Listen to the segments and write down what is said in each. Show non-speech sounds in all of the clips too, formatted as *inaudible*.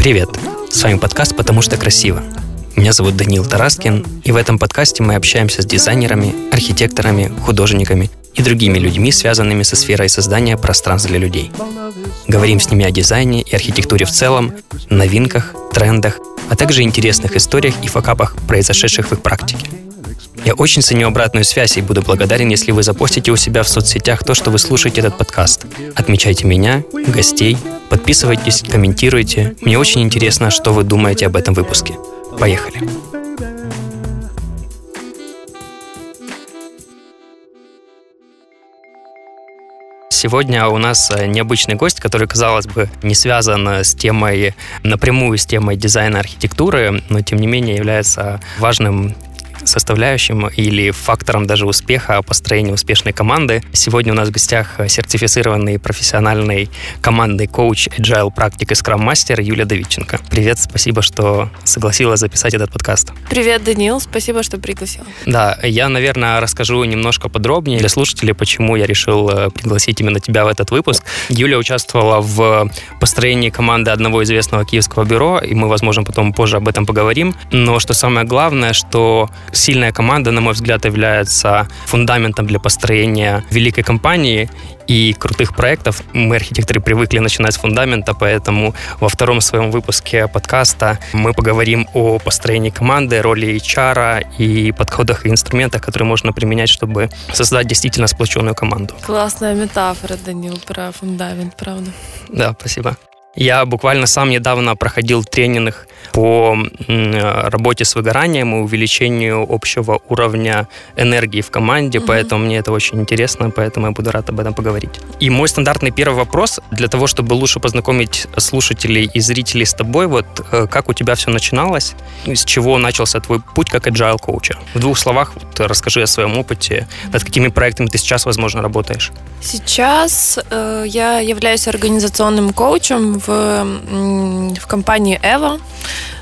Привет! С вами подкаст «Потому что красиво». Меня зовут Даниил Тараскин, и в этом подкасте мы общаемся с дизайнерами, архитекторами, художниками и другими людьми, связанными со сферой создания пространств для людей. Говорим с ними о дизайне и архитектуре в целом, новинках, трендах, а также интересных историях и факапах, произошедших в их практике. Я очень ценю обратную связь и буду благодарен, если вы запостите у себя в соцсетях то, что вы слушаете этот подкаст. Отмечайте меня, гостей, подписывайтесь, комментируйте. Мне очень интересно, что вы думаете об этом выпуске. Поехали! Сегодня у нас э, необычный гость, который, казалось бы, не связан с темой, напрямую с темой дизайна архитектуры, но тем не менее является важным составляющим или фактором даже успеха построения успешной команды. Сегодня у нас в гостях сертифицированный профессиональный командный коуч Agile практик и Scrum Master Юлия Давидченко. Привет, спасибо, что согласилась записать этот подкаст. Привет, Данил, спасибо, что пригласил. Да, я, наверное, расскажу немножко подробнее для слушателей, почему я решил э, пригласить именно тебя в этот выпуск. Юля участвовала в построении команды одного известного киевского бюро, и мы, возможно, потом позже об этом поговорим. Но что самое главное, что сильная команда, на мой взгляд, является фундаментом для построения великой компании и крутых проектов. Мы, архитекторы, привыкли начинать с фундамента, поэтому во втором своем выпуске подкаста мы поговорим о построении команды, роли HR и подходах и инструментах, которые можно применять, чтобы создать действительно сплоченную команду. Классная метафора, Данил, про фундамент, правда? Да, спасибо. Я буквально сам недавно проходил тренинг по работе с выгоранием и увеличению общего уровня энергии в команде, угу. поэтому мне это очень интересно, поэтому я буду рад об этом поговорить. И мой стандартный первый вопрос для того, чтобы лучше познакомить слушателей и зрителей с тобой, вот э, как у тебя все начиналось, с чего начался твой путь как agile коуча? В двух словах вот, расскажи о своем опыте, над какими проектами ты сейчас, возможно, работаешь. Сейчас э, я являюсь организационным коучем в, в компании Эва.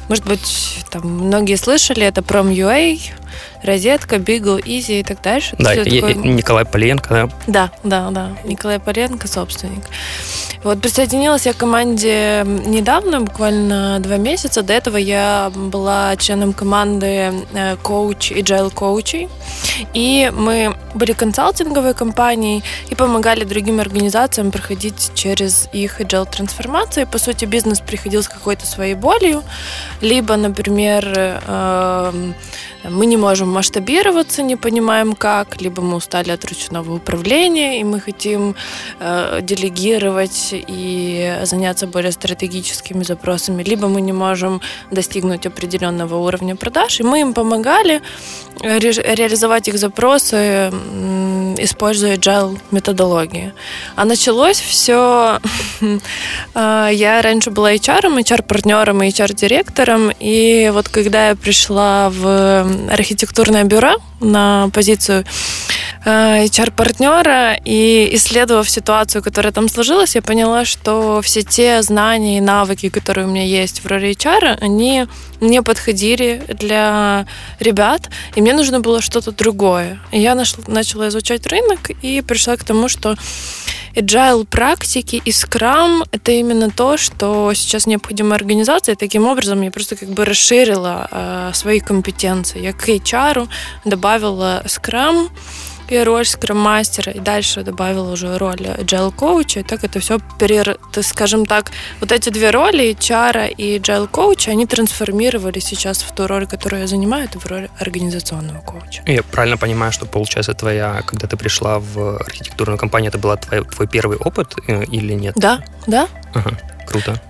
Может быть, там многие слышали, это Prom.ua, Розетка, Бигл, Изи и так дальше. Да, и, такое... Николай Поленко, да? Да, да, да. Николай Поленко, собственник. Вот присоединилась я к команде недавно, буквально два месяца. До этого я была членом команды э, коуч, agile коучей. И мы были консалтинговой компанией и помогали другим организациям проходить через их agile трансформации. По сути, бизнес приходил с какой-то своей болью, либо, например, э, мы не можем масштабироваться, не понимаем как, либо мы устали от ручного управления, и мы хотим э, делегировать и заняться более стратегическими запросами, либо мы не можем достигнуть определенного уровня продаж, и мы им помогали ре- реализовать их запросы, используя agile методологии. А началось все... *laughs* Э, я раньше была HR, HR-партнером и HR-директором, и вот когда я пришла в архитектурное бюро на позицию HR-партнера, и исследовав ситуацию, которая там сложилась, я поняла, что все те знания и навыки, которые у меня есть в роли HR, они не подходили для ребят, и мне нужно было что-то другое. И я нашла, начала изучать рынок и пришла к тому, что agile практики и Scrum — это именно то, что сейчас необходимо организации. Таким образом, я просто как бы расширила э, свои компетенции. Я к HR добавила Scrum, и роль скрам-мастера, и дальше добавила уже роль agile коуча, и так это все, перер... скажем так, вот эти две роли, HR и agile коуча, они трансформировали сейчас в ту роль, которую я занимаю, это в роль организационного коуча. Я правильно понимаю, что, получается, твоя, когда ты пришла в архитектурную компанию, это был твой, твой первый опыт э, или нет? Да, да. Ага, круто.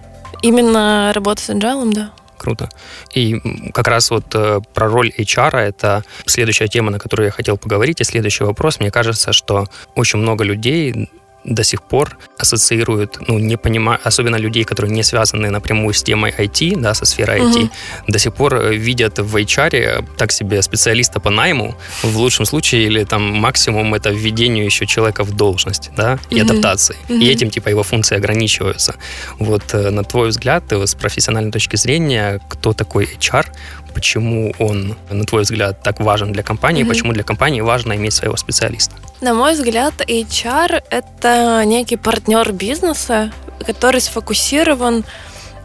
Именно работа с agile, да круто. И как раз вот э, про роль HR это следующая тема, на которую я хотел поговорить, и следующий вопрос. Мне кажется, что очень много людей до сих пор ассоциируют, ну, не понимая, особенно людей, которые не связаны напрямую с темой IT, да, со сферой IT, угу. до сих пор э, видят в HR так себе специалиста по найму, в лучшем случае, или там максимум это введение еще человека в должность, да, и угу. адаптации. Угу. И этим, типа, его функции ограничиваются. Вот, э, на твой взгляд, с профессиональной точки зрения, кто такой HR, почему он, на твой взгляд, так важен для компании, mm-hmm. почему для компании важно иметь своего специалиста? На мой взгляд, HR — это некий партнер бизнеса, который сфокусирован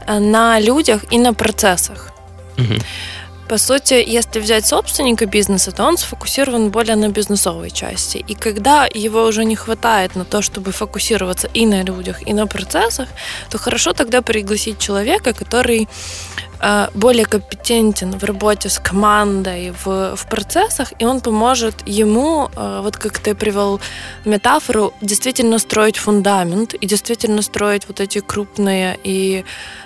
э, на людях и на процессах. Мгм. По сути, если взять собственника бизнеса, то он сфокусирован более на бизнесовой части. И когда его уже не хватает на то, чтобы фокусироваться и на людях, и на процессах, то хорошо тогда пригласить человека, который более компетентен в работе с командой, в, в процессах, и он поможет ему, э, вот как ты привел метафору, действительно строить фундамент и действительно строить вот эти крупные и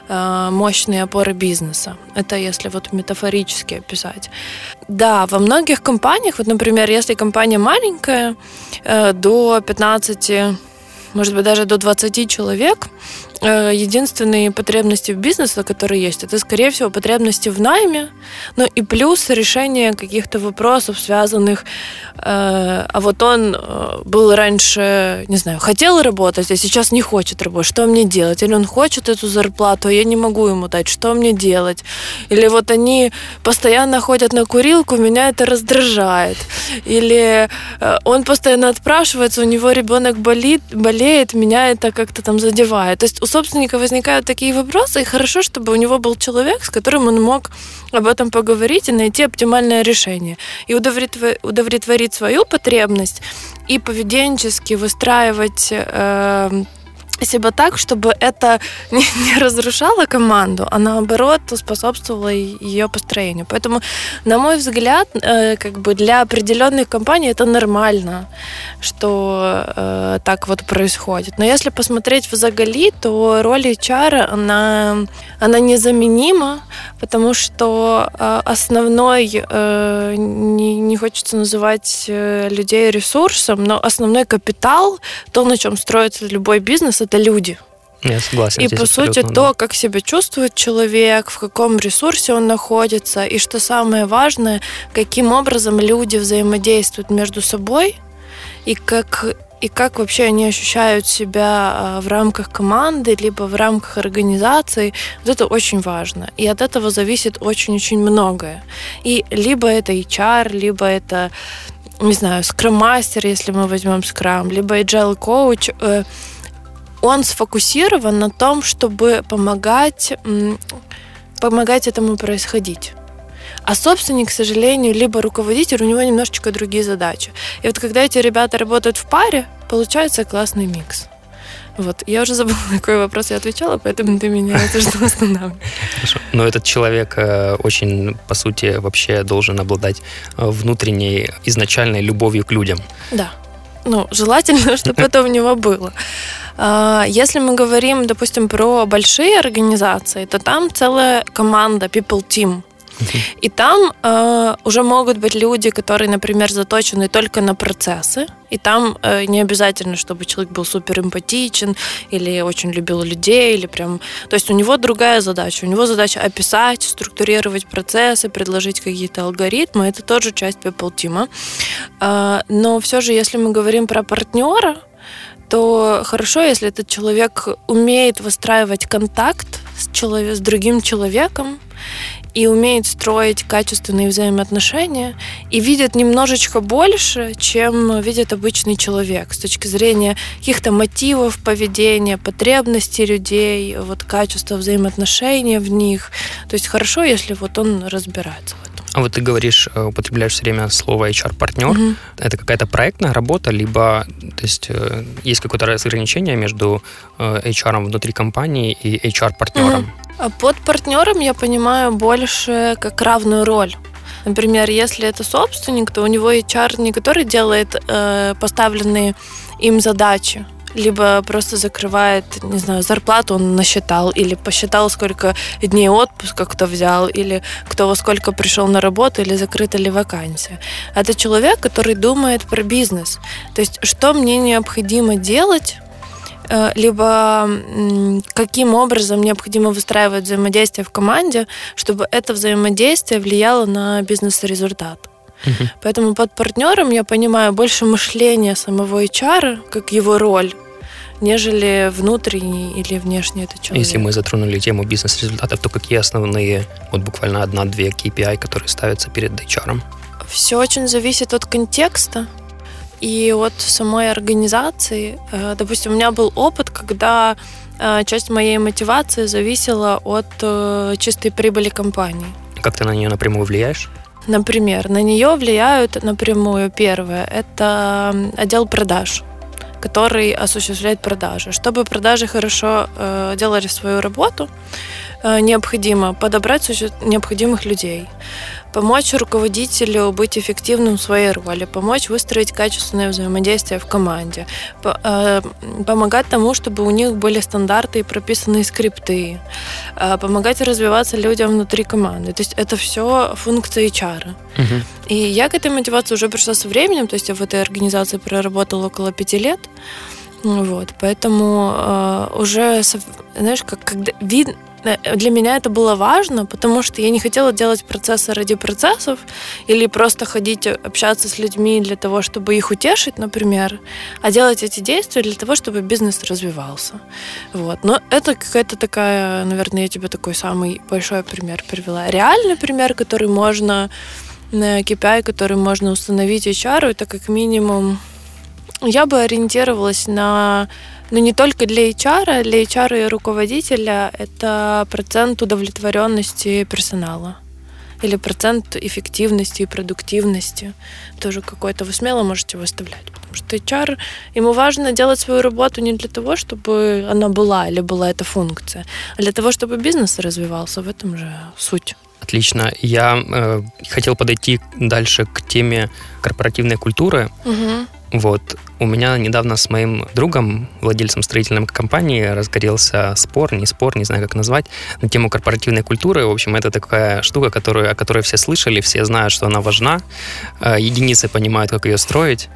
э, мощные опоры бизнеса. Это если вот метафорически описать. Да, во многих компаниях, вот, например, если компания маленькая, э, до 15 может быть, даже до 20 человек, э, единственные потребности в бизнесе, которые есть, это, скорее всего, потребности в найме, ну и плюс решение каких-то вопросов, связанных, э, а вот он э, был раньше, не знаю, хотел работать, а сейчас не хочет работать, что мне делать? Или он хочет эту зарплату, а я не могу ему дать, что мне делать? Или вот они постоянно ходят на курилку, меня это раздражает. Или э, он постоянно отпрашивается, у него ребенок болит, болеет, меня это как-то там задевает. То есть собственника возникают такие вопросы, и хорошо, чтобы у него был человек, с которым он мог об этом поговорить и найти оптимальное решение. И удовлетворить свою потребность и поведенчески выстраивать э, себя так, чтобы это *laughs* не, не разрушало команду, а наоборот способствовало ее построению. Поэтому, на мой взгляд, э, как бы для определенных компаний это нормально, что э, так вот происходит. Но если посмотреть в Загали, то роль HR, она, она незаменима, потому что э, основной, э, не, не хочется называть э, людей ресурсом, но основной капитал, то, на чем строится любой бизнес, это люди. Я согласен. И по сути то, да. как себя чувствует человек, в каком ресурсе он находится, и что самое важное, каким образом люди взаимодействуют между собой, и как и как вообще они ощущают себя а, в рамках команды, либо в рамках организации, вот это очень важно. И от этого зависит очень-очень многое. И либо это HR, либо это, не знаю, скрам-мастер, если мы возьмем скрам, либо agile коуч, он сфокусирован на том, чтобы помогать, помогать этому происходить. А собственник, к сожалению, либо руководитель, у него немножечко другие задачи. И вот когда эти ребята работают в паре, получается классный микс. Вот, я уже забыла, на какой вопрос я отвечала, поэтому ты меня это что *laughs* останавливаешь. Хорошо. Но этот человек э, очень, по сути, вообще должен обладать э, внутренней изначальной любовью к людям. Да. Ну, желательно, *laughs* чтобы это у него было. А, Если мы говорим, допустим, про большие организации, то там целая команда, people team. И там э, уже могут быть люди, которые, например, заточены только на процессы. И там э, не обязательно, чтобы человек был супер эмпатичен или очень любил людей, или прям. То есть у него другая задача. У него задача описать, структурировать процессы, предложить какие-то алгоритмы. Это тоже часть people team. Э, но все же, если мы говорим про партнера, то хорошо, если этот человек умеет выстраивать контакт с, человек, с другим человеком и умеет строить качественные взаимоотношения и видит немножечко больше, чем видит обычный человек с точки зрения каких-то мотивов поведения, потребностей людей, вот качества взаимоотношений в них. То есть хорошо, если вот он разбирается. А вот ты говоришь, э, употребляешь все время слово HR-партнер. Мгм. Это какая-то проектная работа, либо то есть, э, есть какое-то разграничение между э, HR внутри компании и HR-партнером? А под партнером я понимаю больше как равную роль. Например, если это собственник, то у него HR не который делает э, поставленные им задачи, либо просто закрывает, не знаю, зарплату он насчитал, или посчитал, сколько дней отпуска кто взял, или кто во сколько пришел на работу, или закрыта ли вакансия. Это человек, который думает про бизнес. То есть, что мне необходимо делать, э, либо каким образом необходимо выстраивать взаимодействие в команде, чтобы это взаимодействие влияло на бизнес-результат. Мгм. Поэтому под партнером я понимаю больше мышления самого HR, как его роль, нежели внутренний или внешний это человек. Если мы затронули тему бизнес-результатов, то какие основные, вот буквально одна-две KPI, которые ставятся перед HR? Все очень зависит от контекста и от самой организации. Э, Допустим, у меня был опыт, когда э, часть моей мотивации зависела от э, чистой прибыли компании. Как ты на нее напрямую влияешь? Например, на нее влияют напрямую первое – это отдел продаж который осуществляет продажи. Чтобы продажи хорошо э, делали свою работу, э, необходимо подобрать необходимых людей, помочь руководителю быть эффективным в своей роли, помочь выстроить качественное взаимодействие в команде, э, помогать тому, чтобы у них были стандарты и прописанные скрипты, э, помогать развиваться людям внутри команды. То есть это все функции HR. Угу. И я к этой мотивации уже пришла со временем, то есть я в этой организации проработала около пяти лет. Вот, поэтому э, уже, знаешь, как когда вид, для меня это было важно, потому что я не хотела делать процессы ради процессов или просто ходить э, общаться с людьми для того, чтобы их утешить, например, а делать эти действия для того, чтобы бизнес развивался. Вот. Но это какая-то такая, наверное, я тебе такой самый большой пример привела. Реальный пример, который можно KPI, который можно установить HR, это как минимум я бы ориентировалась на но не только для HR, для HR и руководителя это процент удовлетворенности персонала или процент эффективности и продуктивности. Тоже какой-то вы смело можете выставлять. Потому что HR, ему важно делать свою работу не для того, чтобы она была или была эта функция, а для того, чтобы бизнес развивался. В этом же суть. Отлично. Я э, хотел подойти дальше к теме корпоративной культуры. Угу. Вот. У меня недавно с моим другом, владельцем строительной компании, разгорелся спор, не спор, не знаю, как назвать, на тему корпоративной культуры. В общем, это такая штука, которую, о которой все слышали, все знают, что она важна. Э, единицы понимают, как ее строить.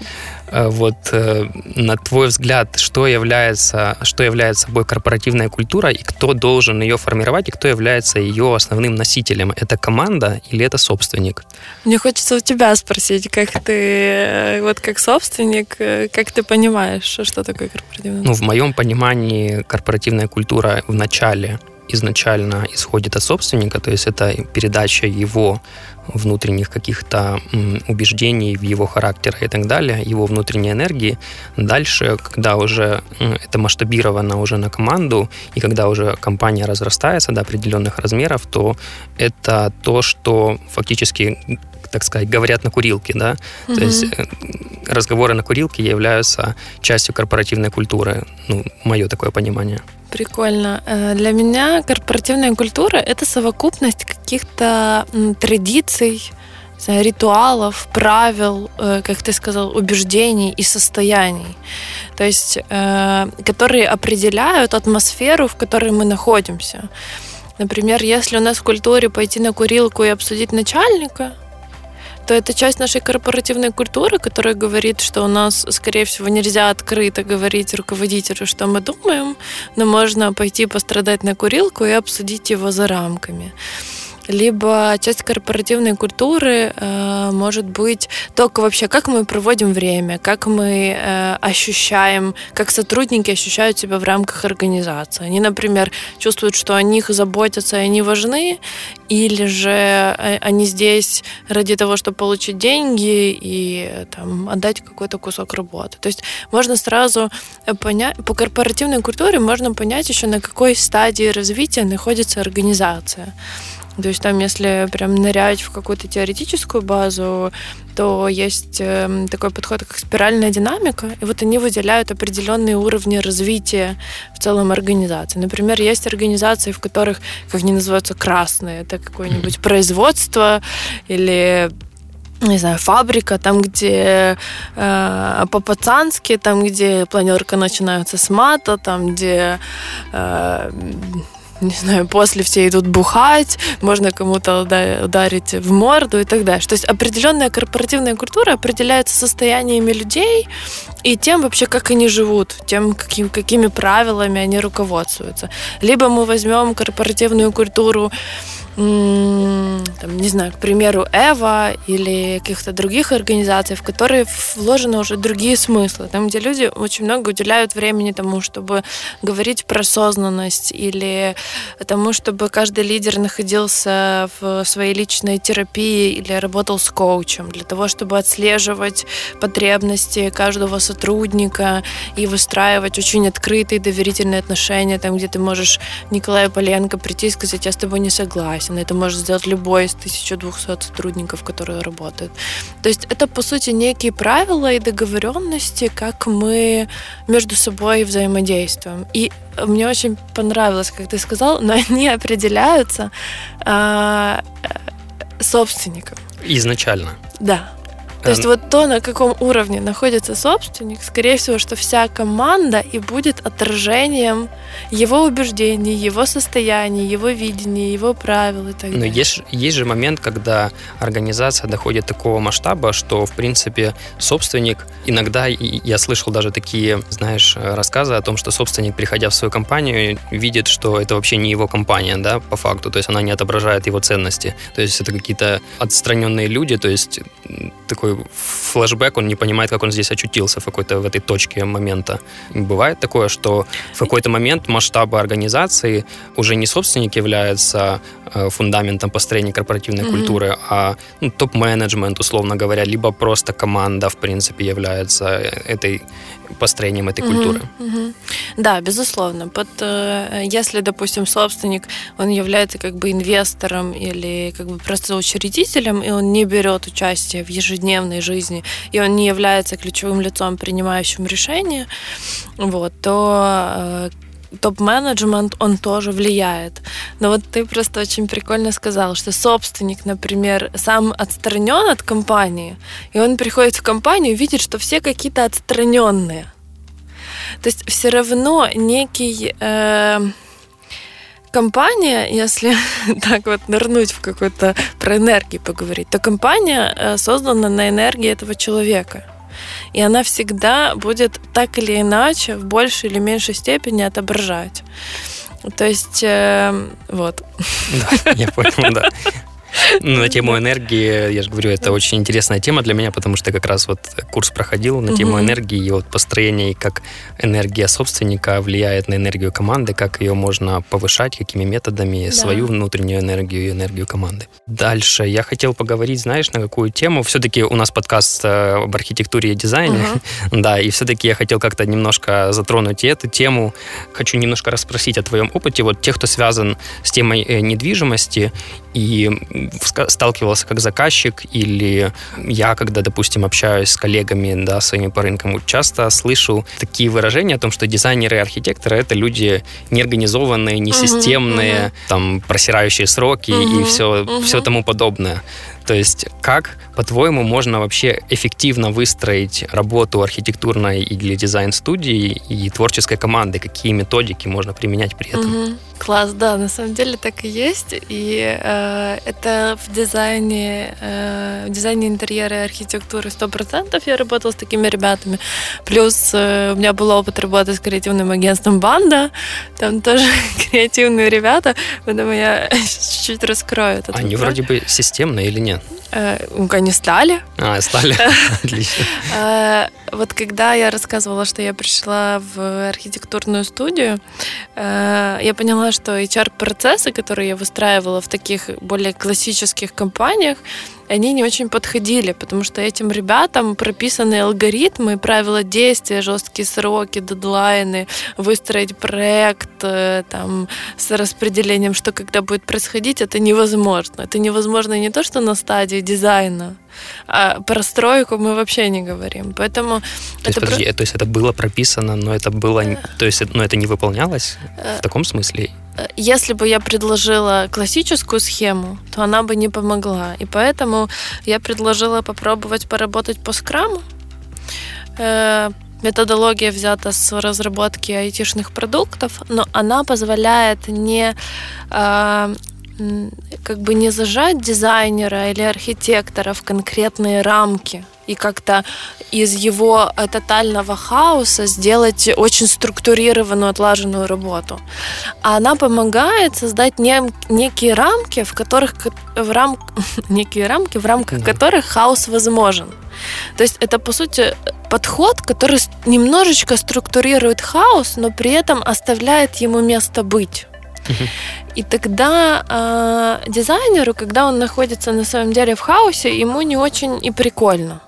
Э, вот э, на твой взгляд, что является, что является собой корпоративная культура и кто должен ее формировать, и кто является ее основным носителем? Это команда или это собственник? Мне хочется у тебя спросить, как ты, вот как собственник, как ты понимаешь, что такое корпоративная? Ну, в моем понимании корпоративная культура в начале изначально исходит от собственника, то есть это передача его внутренних каких-то убеждений в его характер и так далее, его внутренней энергии. Дальше, когда уже это масштабировано уже на команду, и когда уже компания разрастается до определенных размеров, то это то, что фактически так сказать, говорят на курилке, да, угу. то есть э, разговоры на курилке являются частью корпоративной культуры, ну, мое такое понимание. Прикольно. Э, для меня корпоративная культура — это совокупность каких-то традиций, ритуалов, правил, э, как ты сказал, убеждений и состояний, то есть, которые определяют атмосферу, в которой мы находимся. Например, если у нас в культуре пойти на курилку и обсудить начальника, то это часть нашей корпоративной культуры, которая говорит, что у нас, скорее всего, нельзя открыто говорить руководителю, что мы думаем, но можно пойти пострадать на курилку и обсудить его за рамками либо часть корпоративной культуры э, может быть только вообще, как мы проводим время, как мы э, ощущаем, как сотрудники ощущают себя в рамках организации. Они, например, чувствуют, что о них заботятся, и они важны, или же э, они здесь ради того, чтобы получить деньги и там, отдать какой-то кусок работы. То есть можно сразу понять, по корпоративной культуре можно понять еще, на какой стадии развития находится организация. То есть там, если прям нырять в какую-то теоретическую базу, то есть эм, такой подход, как спиральная динамика, и вот они выделяют определенные уровни развития в целом организации. Например, есть организации, в которых, как они называются, красные, это какое-нибудь производство или не знаю, фабрика, там, где э, по-пацански, там, где планерка начинается с мата, там, где э, не знаю, после все идут бухать, можно кому-то ударить в морду и так далее. То есть определенная корпоративная культура определяется состояниями людей и тем вообще, как они живут, тем, каким, какими правилами они руководствуются. Либо мы возьмем корпоративную культуру там, не знаю, к примеру, Эва или каких-то других организаций, в которые вложены уже другие смыслы, там, где люди очень много уделяют времени тому, чтобы говорить про осознанность или тому, чтобы каждый лидер находился в своей личной терапии или работал с коучем, для того, чтобы отслеживать потребности каждого сотрудника и выстраивать очень открытые доверительные отношения, там, где ты можешь Николаю Поленко прийти и сказать, я с тобой не согласен, согласен. Это может сделать любой из 1200 сотрудников, которые работают. То есть это, по сути, некие правила и договоренности, как мы между собой взаимодействуем. И мне очень понравилось, как ты сказал, но *laughs* они определяются а, э, собственником. Изначально. Да. То есть вот то, на каком уровне находится собственник, скорее всего, что вся команда и будет отражением его убеждений, его состояния, его видения, его правил и так Но далее. есть, есть же момент, когда организация доходит такого масштаба, что, в принципе, собственник, иногда я слышал даже такие, знаешь, рассказы о том, что собственник, приходя в свою компанию, видит, что это вообще не его компания, да, по факту, то есть она не отображает его ценности. То есть это какие-то отстраненные люди, то есть такой такой флешбэк, он не понимает, как он здесь очутился в какой-то в этой точке момента. Бывает такое, что в какой-то момент масштабы организации уже не собственник является фундаментом построения корпоративной mm-hmm. культуры, а ну, топ-менеджмент, условно говоря, либо просто команда, в принципе, является этой построением этой угу, культуры. Угу. Да, безусловно. Под, э, если, допустим, собственник, он является как бы инвестором или как бы просто учредителем, и он не берет участие в ежедневной жизни, и он не является ключевым лицом, принимающим решения, вот, то э, топ-менеджмент, он тоже влияет. Но вот ты просто очень прикольно сказал, что собственник, например, сам отстранен от компании, и он приходит в компанию и видит, что все какие-то отстраненные. То есть все равно некий... Э, компания, если *laughs* так вот нырнуть в какую-то про энергию поговорить, то компания э, создана на энергии этого человека и она всегда будет так или иначе в большей или меньшей степени отображать. То есть, э, вот. Да, я понял, да. Ну, на тему энергии, я же говорю, это очень интересная тема для меня, потому что как раз вот курс проходил на тему энергии и вот построение, как энергия собственника влияет на энергию команды, как ее можно повышать, какими методами, да. свою внутреннюю энергию и энергию команды. Дальше я хотел поговорить, знаешь, на какую тему. Все-таки у нас подкаст э, об архитектуре и дизайне, *laughs* да, и все-таки я хотел как-то немножко затронуть эту тему. Хочу немножко расспросить о твоем опыте. Вот тех, кто связан с темой э, недвижимости и сталкивался как заказчик, или я, когда, допустим, общаюсь с коллегами, да, своими по рынкам, часто слышу такие выражения о том, что дизайнеры и архитекторы — это люди неорганизованные, несистемные, uh-huh, uh-huh. там, просирающие сроки uh-huh, и все, uh-huh. все тому подобное. То есть как, по-твоему, можно вообще эффективно выстроить работу архитектурной или дизайн-студии и творческой команды? Какие методики можно применять при этом? Угу. Класс, да, на самом деле так и есть. И э, это в дизайне, э, в дизайне интерьера и архитектуры 100% я работала с такими ребятами. Плюс э, у меня был опыт работы с креативным агентством «Банда». Там тоже *laughs* креативные ребята. Поэтому я *laughs* чуть-чуть раскрою этот Они вопрос. вроде бы системные или нет? Э, они стали. А, стали. *laughs* Отлично. Э, вот когда я рассказывала, что я пришла в архитектурную студию, э, я поняла, что HR-процессы, которые я выстраивала в таких более классических компаниях, они не очень подходили, потому что этим ребятам прописаны алгоритмы, правила действия, жесткие сроки, дедлайны, выстроить проект э, там, с распределением, что когда будет происходить, это невозможно. Это невозможно не то, что на стадии дизайна, а про стройку мы вообще не говорим. Поэтому то есть, подожди, про... то есть это было прописано, но это было, то есть, но это не выполнялось в таком смысле? Если бы я предложила классическую схему, то она бы не помогла. И поэтому я предложила попробовать поработать по скраму. Э, методология взята с разработки айтишных продуктов, но она позволяет не э, как бы не зажать дизайнера или архитектора в конкретные рамки и как-то из его э, тотального хаоса сделать очень структурированную, отлаженную работу. А она помогает создать не, некие рамки, в которых в рам, *laughs* некие рамки, в рамках которых хаос возможен. То есть это, по сути, подход, который немножечко структурирует хаос, но при этом оставляет ему место быть. И тогда э, дизайнеру, когда он находится на самом деле в хаосе, ему не очень и прикольно.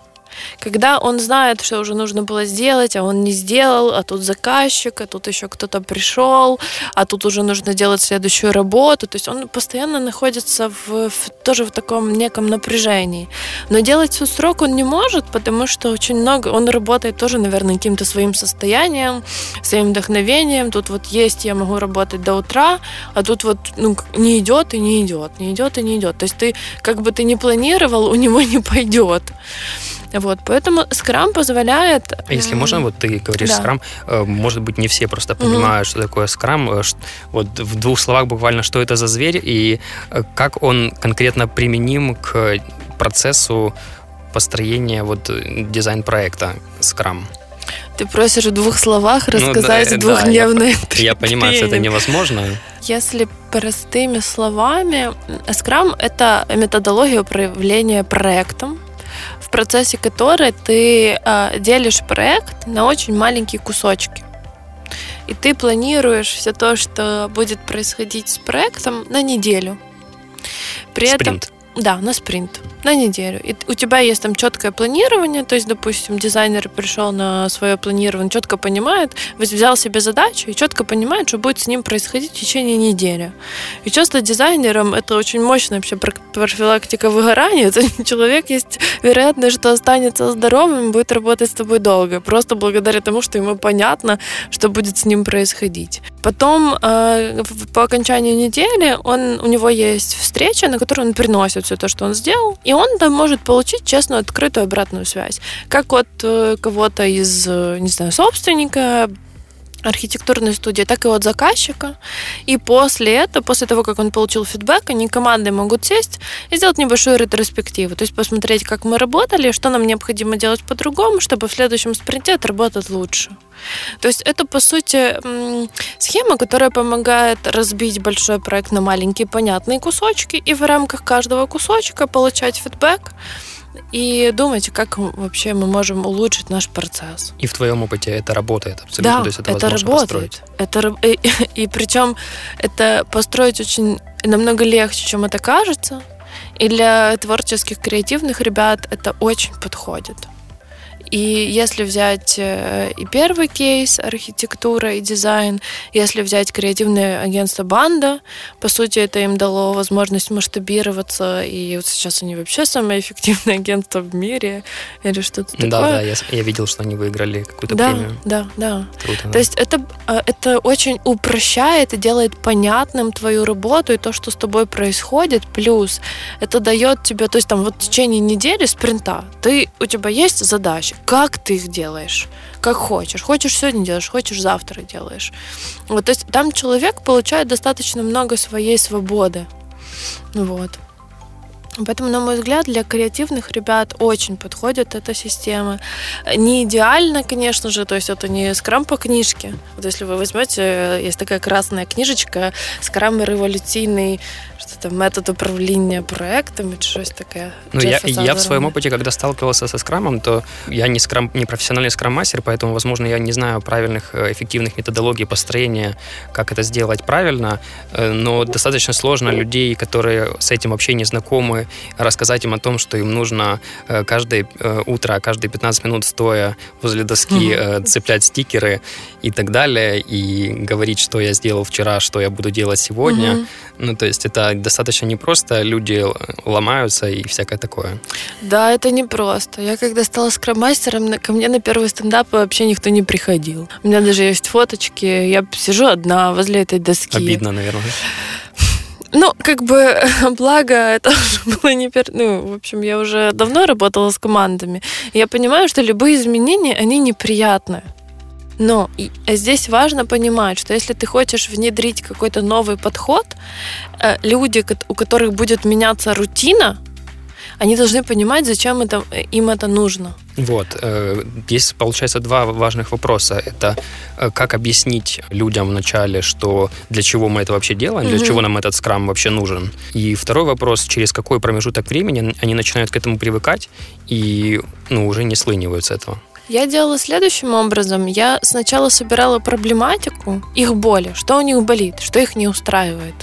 Когда он знает, что уже нужно было сделать, а он не сделал, а тут заказчик, а тут еще кто-то пришел, а тут уже нужно делать следующую работу. То есть он постоянно находится в, в, тоже в таком неком напряжении. Но делать всю срок он не может, потому что очень много, он работает тоже, наверное, каким-то своим состоянием, своим вдохновением. Тут вот есть, я могу работать до утра, а тут вот ну, не идет и не идет, не идет и не идет. То есть ты, как бы ты не планировал, у него *laughs* не пойдет. Вот, поэтому скрам позволяет... А если можно, вот ты говоришь да. скрам, э, может быть, не все просто понимают, угу. что такое скрам. Э, вот в двух словах буквально, что это за зверь и э, как он конкретно применим к процессу построения вот дизайн-проекта скрам. Ты просишь в двух словах рассказать ну, да, двухдневное да, я, я понимаю, что это невозможно. Если простыми словами, скрам — это методология управления проектом, процессе которой ты э, делишь проект на очень маленькие кусочки. И ты планируешь все то, что будет происходить с проектом на неделю. При Спринт. этом да, на спринт, на неделю. И у тебя есть там четкое планирование, то есть, допустим, дизайнер пришел на свое планирование, четко понимает, взял себе задачу и четко понимает, что будет с ним происходить в течение недели. И часто дизайнерам это очень мощная вообще профилактика выгорания. *laughs* Это человек есть вероятность, что останется здоровым будет работать с тобой долго, просто благодаря тому, что ему понятно, что будет с ним происходить. Потом э, по окончании недели он, у него есть встреча, на которую он приносит все то, что он сделал, и он там может получить честную, открытую обратную связь. Как от э, кого-то из, э, не знаю, собственника, архитектурной студии, так и от заказчика. И после этого, после того, как он получил фидбэк, они команды могут сесть и сделать небольшую ретроспективу. То есть посмотреть, как мы работали, что нам необходимо делать по-другому, чтобы в следующем спринте отработать лучше. То есть это, по сути, схема, которая помогает разбить большой проект на маленькие понятные кусочки и в рамках каждого кусочка получать фидбэк, и думать, как вообще мы можем улучшить наш процесс. И в твоем опыте это работает абсолютно? Да, То есть это, это работает. Построить. Это, *laughs* и, и причем это построить очень намного легче, чем это кажется. И для творческих, креативных ребят это очень подходит. И если взять э, и первый кейс, архитектура и дизайн, если взять креативное агентство Банда, по сути, это им дало возможность масштабироваться, и вот сейчас они вообще самое эффективное *laughs* агентство в мире, или что-то такое. Да, да, я, я видел, что они выиграли какую-то да, премию. Да, да. Круто, да. То есть это, э, это очень упрощает и делает понятным твою работу и то, что с тобой происходит, плюс это дает тебе, то есть там вот в течение недели спринта, ты, у тебя есть задача, как ты их делаешь, как хочешь. Хочешь сегодня делаешь, хочешь завтра делаешь. Вот, то есть там человек получает достаточно много своей свободы. Вот. Поэтому, на мой взгляд, для креативных ребят очень подходит эта система. Не идеально, конечно же, то есть это не скрам по книжке. Вот если вы возьмете, есть такая красная книжечка «Скрам революционный что там метод управления проектом или что-то такое. Ну, я, я в своем опыте, когда сталкивался со скрамом, то я не, скрам, не профессиональный скрам-мастер, поэтому, возможно, я не знаю правильных, э, эффективных методологий построения, как это сделать правильно, э, но достаточно сложно людей, которые с этим вообще не знакомы, рассказать им о том, что им нужно э, каждое утро, каждые 15 минут стоя возле доски mm-hmm. цеплять стикеры и так далее, и говорить, что я сделал вчера, что я буду делать сегодня. Mm-hmm. Ну, то есть это достаточно непросто, люди ломаются и всякое такое. Да, это непросто. Я когда стала скромастером, ко мне на первый стендап вообще никто не приходил. У меня даже есть фоточки, я сижу одна возле этой доски. Обидно, наверное. Ну, как бы, *laughs* благо, это уже *laughs* было не... Пер... Ну, в общем, я уже давно работала с командами. я понимаю, что любые изменения, они неприятные. Но здесь важно понимать, что если ты хочешь внедрить какой-то новый подход, э, люди, у которых будет меняться рутина, Они должны понимать, зачем это, им это нужно. Вот. Э, есть, получается, два важных вопроса. Это э, как объяснить людям вначале, что для чего мы это вообще делаем, для чего нам этот скрам вообще нужен. И второй вопрос, через какой промежуток времени они начинают к этому привыкать и ну, уже не слынивают с этого. Я делала следующим образом. Я сначала собирала проблематику, их боли, что у них болит, что их не устраивает.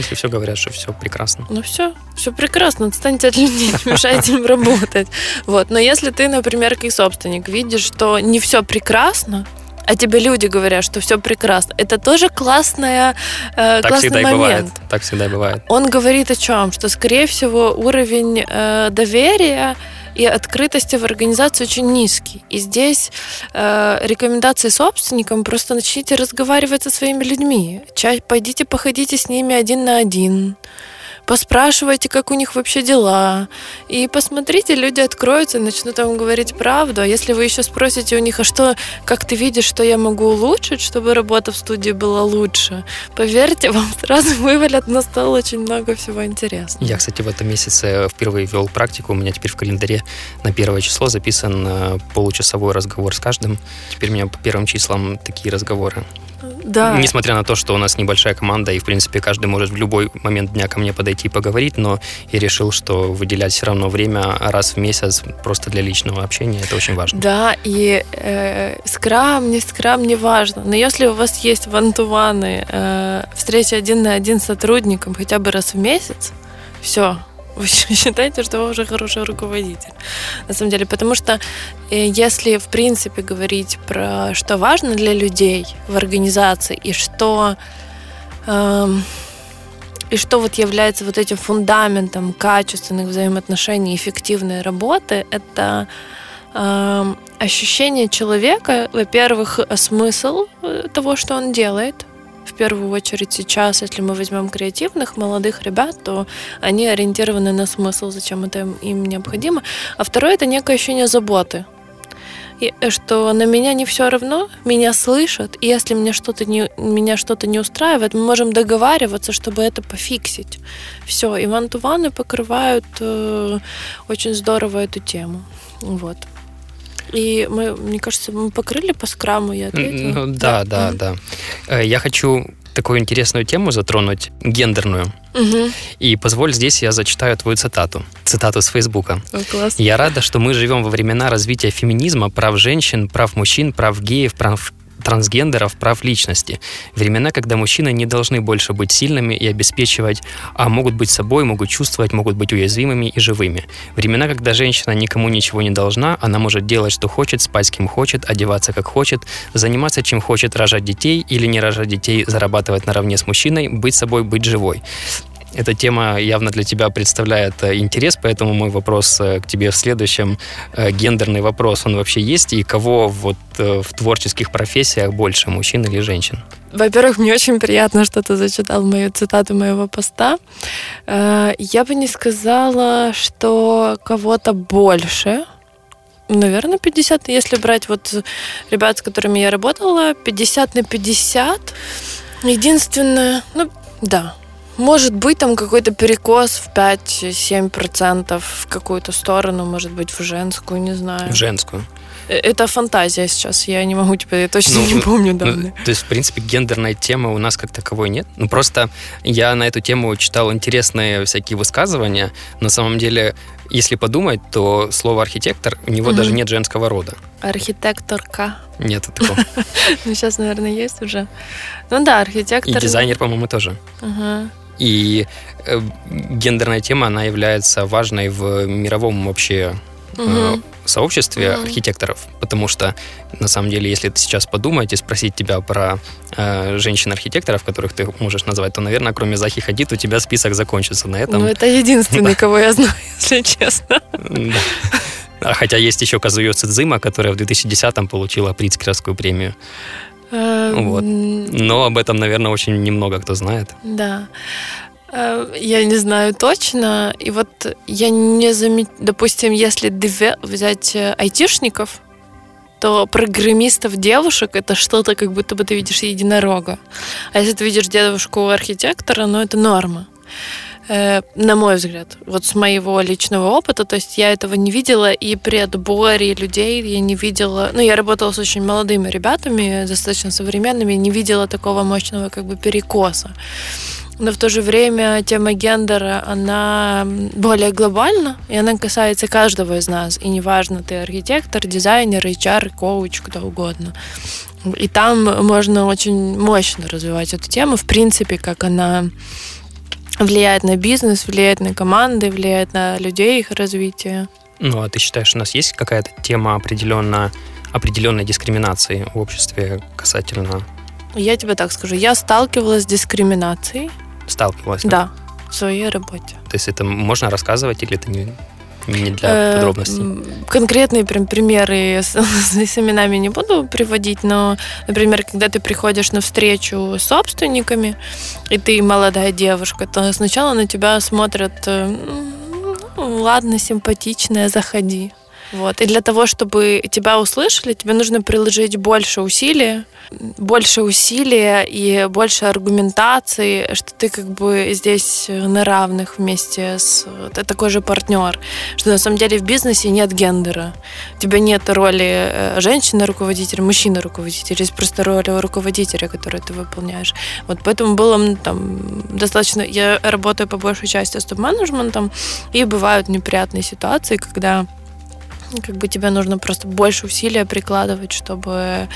Если все говорят, что все прекрасно. Ну все, все прекрасно, отстаньте от людей, не мешайте им работать. Вот. Но если ты, например, как собственник, видишь, что не все прекрасно, а тебе люди говорят, что все прекрасно. Это тоже классная, э, так классный всегда момент. И бывает. Так всегда и бывает. Он говорит о чем? Что, скорее всего, уровень э, доверия и открытости в организации очень низкий. И здесь э, рекомендации собственникам просто начните разговаривать со своими людьми. Ча- пойдите походите с ними один на один поспрашивайте, как у них вообще дела. И посмотрите, люди откроются, начнут вам говорить правду. А если вы еще спросите у них, а что, как ты видишь, что я могу улучшить, чтобы работа в студии была лучше, поверьте, вам *laughs* сразу вывалят на стол очень много всего интересного. Я, кстати, в этом месяце впервые вел практику. У меня теперь в календаре на первое число записан э, получасовой разговор с каждым. Теперь у меня по первым числам такие разговоры. Да. Несмотря на то, что у нас небольшая команда, и, в принципе, каждый может в любой момент дня ко мне подойти и поговорить, но я решил, что выделять все равно время раз в месяц просто для личного общения, это очень важно. Да, и э, скрам, не скрам, не важно. Но если у вас есть вантуваны, э, встреча один на один с сотрудником хотя бы раз в месяц, все, *laughs* вы считаете, что вы уже хороший руководитель. На самом деле, потому что э, если, в принципе, говорить про что важно для людей в организации и что эм, и что вот является вот этим фундаментом качественных взаимоотношений, эффективной работы, это э, ощущение человека, во-первых, смысл э, того, что он делает, первую очередь сейчас, если мы возьмем креативных молодых ребят, то они ориентированы на смысл, зачем это им необходимо. А второе это некое ощущение заботы. И э, что на меня не все равно, меня слышат, и если меня что-то не, меня что-то не устраивает, мы можем договариваться, чтобы это пофиксить. Все, и ван-туваны покрывают э, очень здорово эту тему. Вот. И мы, мне кажется, мы покрыли по скраму, я ответила. Ну, да, да, да, да. Я хочу такую интересную тему затронуть, гендерную. Угу. И позволь, здесь я зачитаю твою цитату. Цитату с Фейсбука. О, класс. «Я рада, что мы живем во времена развития феминизма, прав женщин, прав мужчин, прав геев, прав трансгендеров, прав личности. Времена, когда мужчины не должны больше быть сильными и обеспечивать, а могут быть собой, могут чувствовать, могут быть уязвимыми и живыми. Времена, когда женщина никому ничего не должна, она может делать, что хочет, спать с кем хочет, одеваться как хочет, заниматься чем хочет, рожать детей или не рожать детей, зарабатывать наравне с мужчиной, быть собой, быть живой. Эта тема явно для тебя представляет э, интерес, поэтому мой вопрос э, к тебе в следующем. Э, гендерный вопрос, он вообще есть? И кого вот в творческих профессиях больше, мужчин или женщин? Во-первых, мне очень приятно, что ты зачитал мою цитату моего поста. Я бы не сказала, что кого-то больше, Наверное, 50. Если брать вот ребят, с которыми я работала, 50 на 50. Единственное, ну, да, может быть, там какой-то перекос в 5-7% в какую-то сторону, может быть, в женскую, не знаю. В женскую. Э, это фантазия сейчас, я не могу тебе, я точно ну, не помню данные. Ну, то есть, в принципе, гендерной темы у нас как таковой нет. Ну, просто я на эту тему читал интересные всякие высказывания. На самом деле, если подумать, то слово архитектор, у него угу. даже нет женского рода. Архитекторка. Нет такого. *laughs* Ну, сейчас, наверное, есть уже. Ну да, архитектор. И дизайнер, по-моему, тоже. Ага. И э, гендерная тема, она является важной в мировом вообще э, сообществе угу. архитекторов, потому что на самом деле, если ты сейчас подумать и спросить тебя про э, женщин-архитекторов, которых ты можешь назвать, то, наверное, кроме Захи Хадид, у тебя список закончится на этом. Ну, это единственный, *laughs* кого я знаю, если честно. А хотя есть еще Казуё Цидзима, которая в 2010-м получила Прицкеровскую премию. Эм, вот. Но об этом, наверное, очень немного кто знает. Да. Э, я не знаю точно. И вот я не заметила, допустим, если взять э, айтишников, то программистов девушек это что-то, как будто бы ты видишь единорога. А если ты видишь девушку архитектора, ну это норма. Э, на мой взгляд, вот с моего личного опыта, то есть я этого не видела, и при отборе людей я не видела, ну, я работала с очень молодыми ребятами, достаточно современными, не видела такого мощного как бы перекоса. Но в то же время тема гендера, она более глобальна, и она касается каждого из нас. И неважно, ты архитектор, дизайнер, HR, коуч, кто угодно. И там можно очень мощно развивать эту тему, в принципе, как она влияет на бизнес, влияет на команды, влияет на людей, их развитие. Ну, а ты считаешь, у нас есть какая-то тема определенно, определенной дискриминации в обществе касательно... Я тебе так скажу, я сталкивалась с дискриминацией. Сталкивалась? Да, в своей работе. То есть это можно рассказывать или это не, не для э, подробностей? Конкретные прям примеры *laughs* с, именами не буду приводить, но, например, когда ты приходишь на встречу с собственниками, и ты молодая девушка, то сначала на тебя смотрят, э, ну, ладно, симпатичная, заходи. Вот. И для того, чтобы тебя услышали, тебе нужно приложить больше усилий, больше усилия и больше аргументации, что ты как бы здесь на равных вместе с... Ты такой же партнер. Что на самом деле в бизнесе нет гендера. У тебя нет роли э, женщины-руководителя, мужчины-руководителя. Есть просто роль руководителя, которую ты выполняешь. Вот поэтому было там достаточно... Я работаю по большей части с топ-менеджментом, и бывают неприятные ситуации, когда как бы тебе нужно просто больше усилия прикладывать, чтобы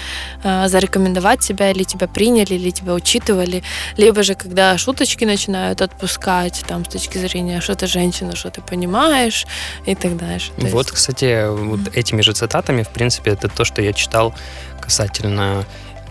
э, зарекомендовать себя, или тебя приняли, или тебя учитывали. Либо же, когда шуточки начинают отпускать, там, с точки зрения, что ты женщина, что ты понимаешь, и так дальше. То вот, есть... кстати, вот этими же цитатами, в принципе, это то, что я читал касательно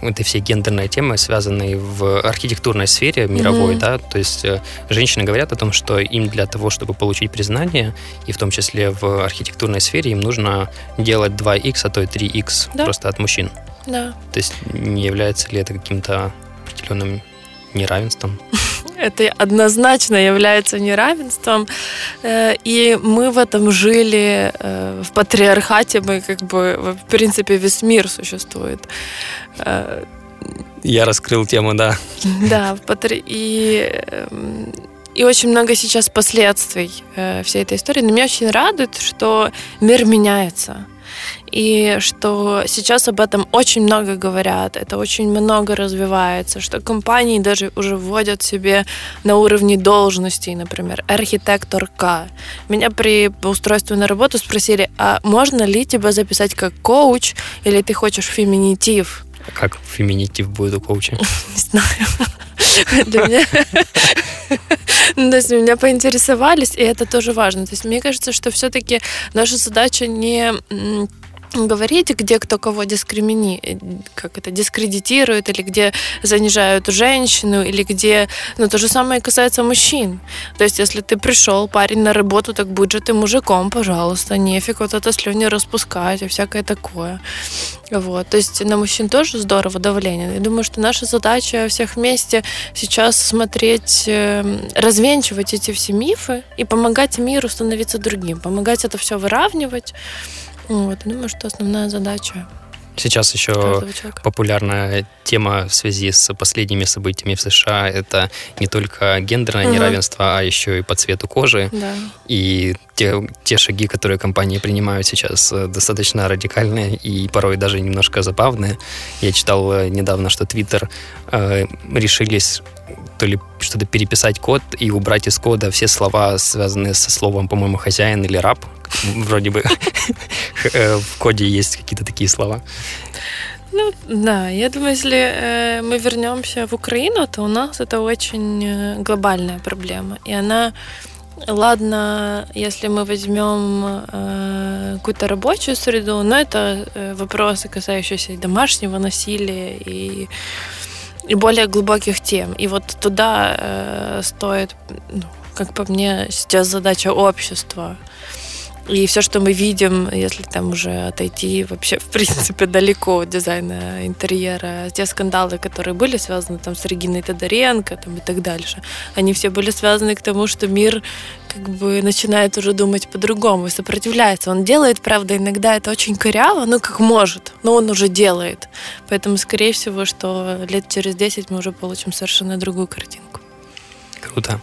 этой всей гендерной темы, связанной в архитектурной сфере мировой, mm-hmm. да, то есть э, женщины говорят о том, что им для того, чтобы получить признание, и в том числе в архитектурной сфере, им нужно делать 2х, а то и 3х да. просто от мужчин. Да. То есть не является ли это каким-то определенным неравенством? Это однозначно является неравенством. Э, и мы в этом жили э, в патриархате. Мы как бы, в принципе, весь мир существует. Э, Я раскрыл тему, да. Да, и эм, и очень много сейчас последствий всей этой истории. Но меня очень радует, что мир меняется и что сейчас об этом очень много говорят, это очень много развивается, что компании даже уже вводят себе на уровне должностей, например, архитекторка. Меня при устройстве на работу спросили, а можно ли тебя записать как коуч, или ты хочешь феминитив? Как феминитив будет у коуча? *laughs* Не знаю. Для меня... *laughs* Ну, то есть меня поинтересовались, и это тоже важно. То есть мне кажется, что все-таки наша задача не говорить, где кто кого дискримини... как это, дискредитирует, или где занижают женщину, или где... Ну, то же самое касается мужчин. То есть, если ты пришел, парень на работу, так будь же ты мужиком, пожалуйста, нефиг вот это слюни распускать и всякое такое. Вот. То есть на мужчин тоже здорово давление. Я думаю, что наша задача всех вместе сейчас смотреть, эм, развенчивать эти все мифы и помогать миру становиться другим, помогать это все выравнивать. Вот, думаю, что основная задача Сейчас еще популярная тема в связи с последними событиями в США это не только гендерное угу. неравенство, а еще и по цвету кожи. Да. И те, те шаги, которые компании принимают сейчас, э, достаточно радикальные и порой даже немножко забавные. Я читал э, недавно, что Twitter э, решились то ли что-то переписать код и убрать из кода все слова, связанные со словом, по-моему, хозяин или раб. *laughs* Вроде бы *laughs* э, в коде есть какие-то такие слова. Ну, да, я думаю, если э, мы вернемся в Украину, то у нас это очень глобальная проблема. И она, ладно, если мы возьмем э, какую-то рабочую среду, но это э, вопросы, касающиеся домашнего насилия и и более глубоких тем. И вот туда э, стоит, ну, как по мне, сейчас задача общества. И все, что мы видим, если там уже отойти вообще, в принципе, далеко от дизайна интерьера, те скандалы, которые были связаны там с Региной Тодоренко там, и так дальше, они все были связаны к тому, что мир как бы начинает уже думать по-другому, сопротивляется. Он делает, правда, иногда это очень коряво, ну, как может, но он уже делает. Поэтому, скорее всего, что лет через 10 мы уже получим совершенно другую картинку. Круто.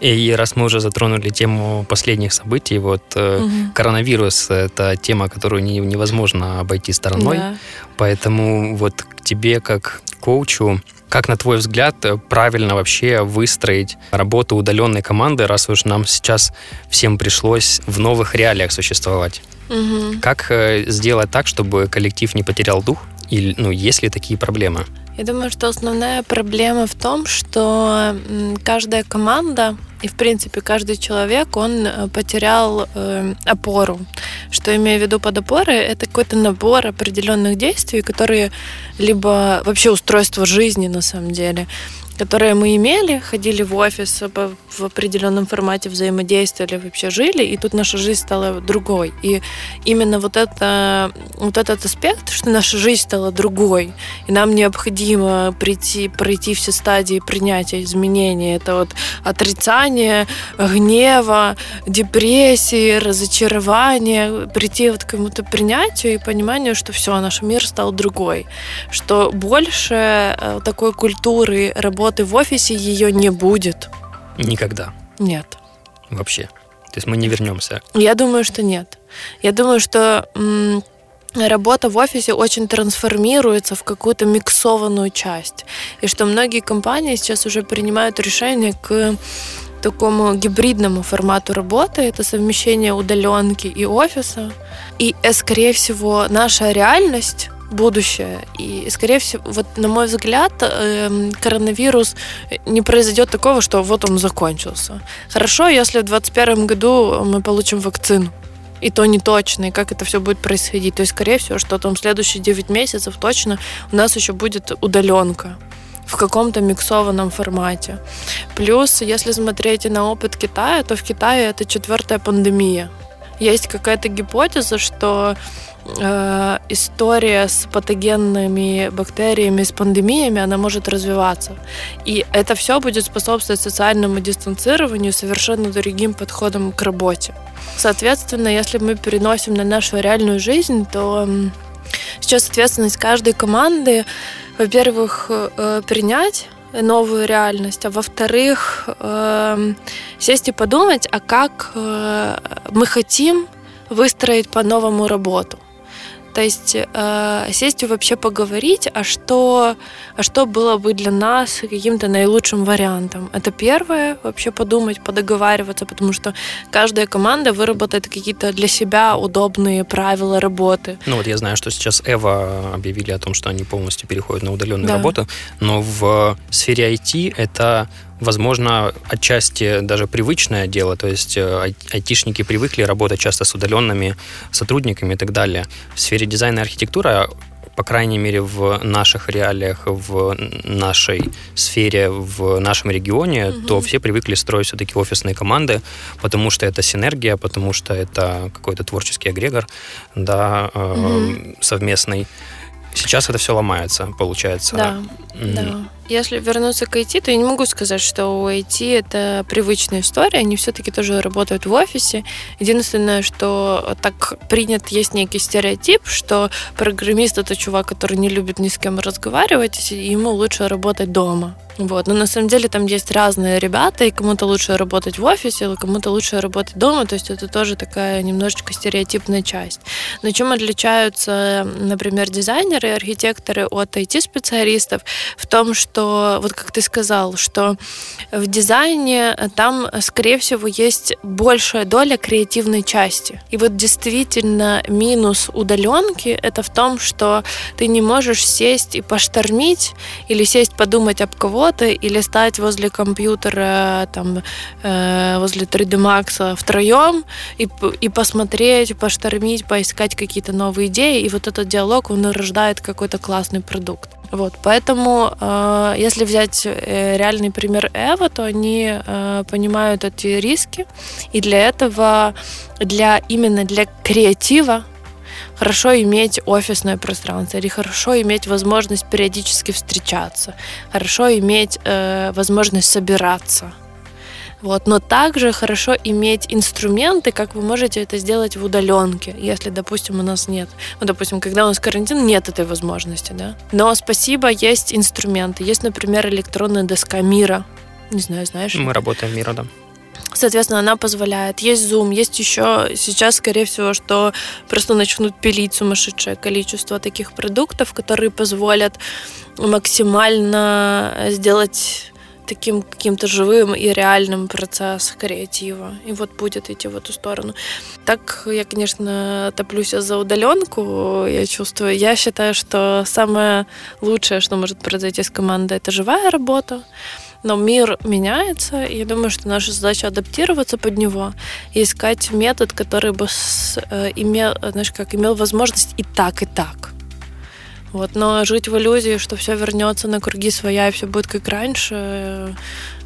И раз мы уже затронули тему последних событий, вот угу. коронавирус – это тема, которую не, невозможно обойти стороной. Да. Поэтому вот к тебе, как коучу, как, на твой взгляд, правильно вообще выстроить работу удаленной команды, раз уж нам сейчас всем пришлось в новых реалиях существовать? Угу. Как э, сделать так, чтобы коллектив не потерял дух? Или, ну, есть ли такие проблемы? Я думаю, что основная проблема в том, что каждая команда и, в принципе, каждый человек, он э, потерял э, опору. Что имею в виду под опорой, это какой-то набор определенных действий, которые либо вообще устройство жизни на самом деле, которые мы имели, ходили в офис в определенном формате, взаимодействовали, вообще жили, и тут наша жизнь стала другой. И именно вот, это, вот этот аспект, что наша жизнь стала другой, и нам необходимо прийти, пройти все стадии принятия изменений, это вот отрицание, гнева, депрессии, разочарования, прийти вот к какому-то принятию и пониманию, что все, наш мир стал другой, что больше э, такой культуры работы работы в офисе ее не будет. Никогда. Нет. Вообще. То есть мы не вернемся. Я думаю, что нет. Я думаю, что м- работа в офисе очень трансформируется в какую-то миксованную часть. И что многие компании сейчас уже принимают решение к такому гибридному формату работы. Это совмещение удаленки и офиса. И, э, скорее всего, наша реальность будущее. И, скорее всего, вот на мой взгляд, эм, коронавирус не произойдет такого, что вот он закончился. Хорошо, если в 2021 году мы получим вакцину. И то не точно, и как это все будет происходить. То есть, скорее всего, что там следующие 9 месяцев точно у нас еще будет удаленка в каком-то миксованном формате. Плюс, если смотреть на опыт Китая, то в Китае это четвертая пандемия. Есть какая-то гипотеза, что э, история с патогенными бактериями, с пандемиями, она может развиваться. И это все будет способствовать социальному дистанцированию, совершенно другим подходам к работе. Соответственно, если мы переносим на нашу реальную жизнь, то сейчас ответственность каждой команды, во-первых, э, принять новую реальность, а во-вторых, э, сесть и подумать, а как э, мы хотим выстроить по-новому работу. То есть э, сесть и вообще поговорить, а что, а что было бы для нас каким-то наилучшим вариантом. Это первое, вообще подумать, подоговариваться, потому что каждая команда выработает какие-то для себя удобные правила работы. Ну вот я знаю, что сейчас Эва объявили о том, что они полностью переходят на удаленную да. работу, но в сфере IT это возможно, отчасти даже привычное дело, то есть э, айтишники привыкли работать часто с удаленными сотрудниками и так далее. В сфере дизайна и архитектуры по крайней мере, в наших реалиях, в нашей сфере, в нашем регионе, угу. то все привыкли строить все-таки офисные команды, потому что это синергия, потому что это какой-то творческий агрегор, да, угу. совместный. Сейчас это все ломается, получается. Да, mm. да. Если вернуться к IT, то я не могу сказать, что у IT это привычная история. Они все-таки тоже работают в офисе. Единственное, что так принят, есть некий стереотип, что программист это чувак, который не любит ни с кем разговаривать, и ему лучше работать дома. Вот. Но на самом деле там есть разные ребята, и кому-то лучше работать в офисе, или кому-то лучше работать дома. То есть это тоже такая немножечко стереотипная часть. Но чем отличаются, например, дизайнеры и архитекторы от IT-специалистов? В том, что, вот как ты сказал, что в дизайне там, скорее всего, есть большая доля креативной части. И вот действительно минус удаленки это в том, что ты не можешь сесть и поштормить или сесть подумать об кого работы или стать возле компьютера, там, э, возле 3D Max втроем и, и посмотреть, поштормить, поискать какие-то новые идеи. И вот этот диалог, он рождает какой-то классный продукт. Вот, поэтому, э, если взять э, реальный пример Эва, то они э, понимают эти риски, и для этого, для именно для креатива хорошо иметь офисное пространство или хорошо иметь возможность периодически встречаться, хорошо иметь э, возможность собираться. Вот. Но также хорошо иметь инструменты, как вы можете это сделать в удаленке, если, допустим, у нас нет. Ну, допустим, когда у нас карантин, нет этой возможности, да. Но спасибо, есть инструменты. Есть, например, электронная доска мира. Не знаю, знаешь? Мы работаем мира, да. Соответственно, она позволяет. Есть Zoom, есть еще сейчас, скорее всего, что просто начнут пилить сумасшедшее количество таких продуктов, которые позволят максимально сделать таким каким-то живым и реальным процесс креатива. И вот будет идти в эту сторону. Так я, конечно, топлюсь за удаленку, я чувствую. Я считаю, что самое лучшее, что может произойти с командой, это живая работа. Но мир меняется, и я думаю, что наша задача адаптироваться под него и искать метод, который бы с, э, имел, знаешь, как имел возможность и так, и так. Вот, но жить в иллюзии, что все вернется на круги своя и все будет как раньше,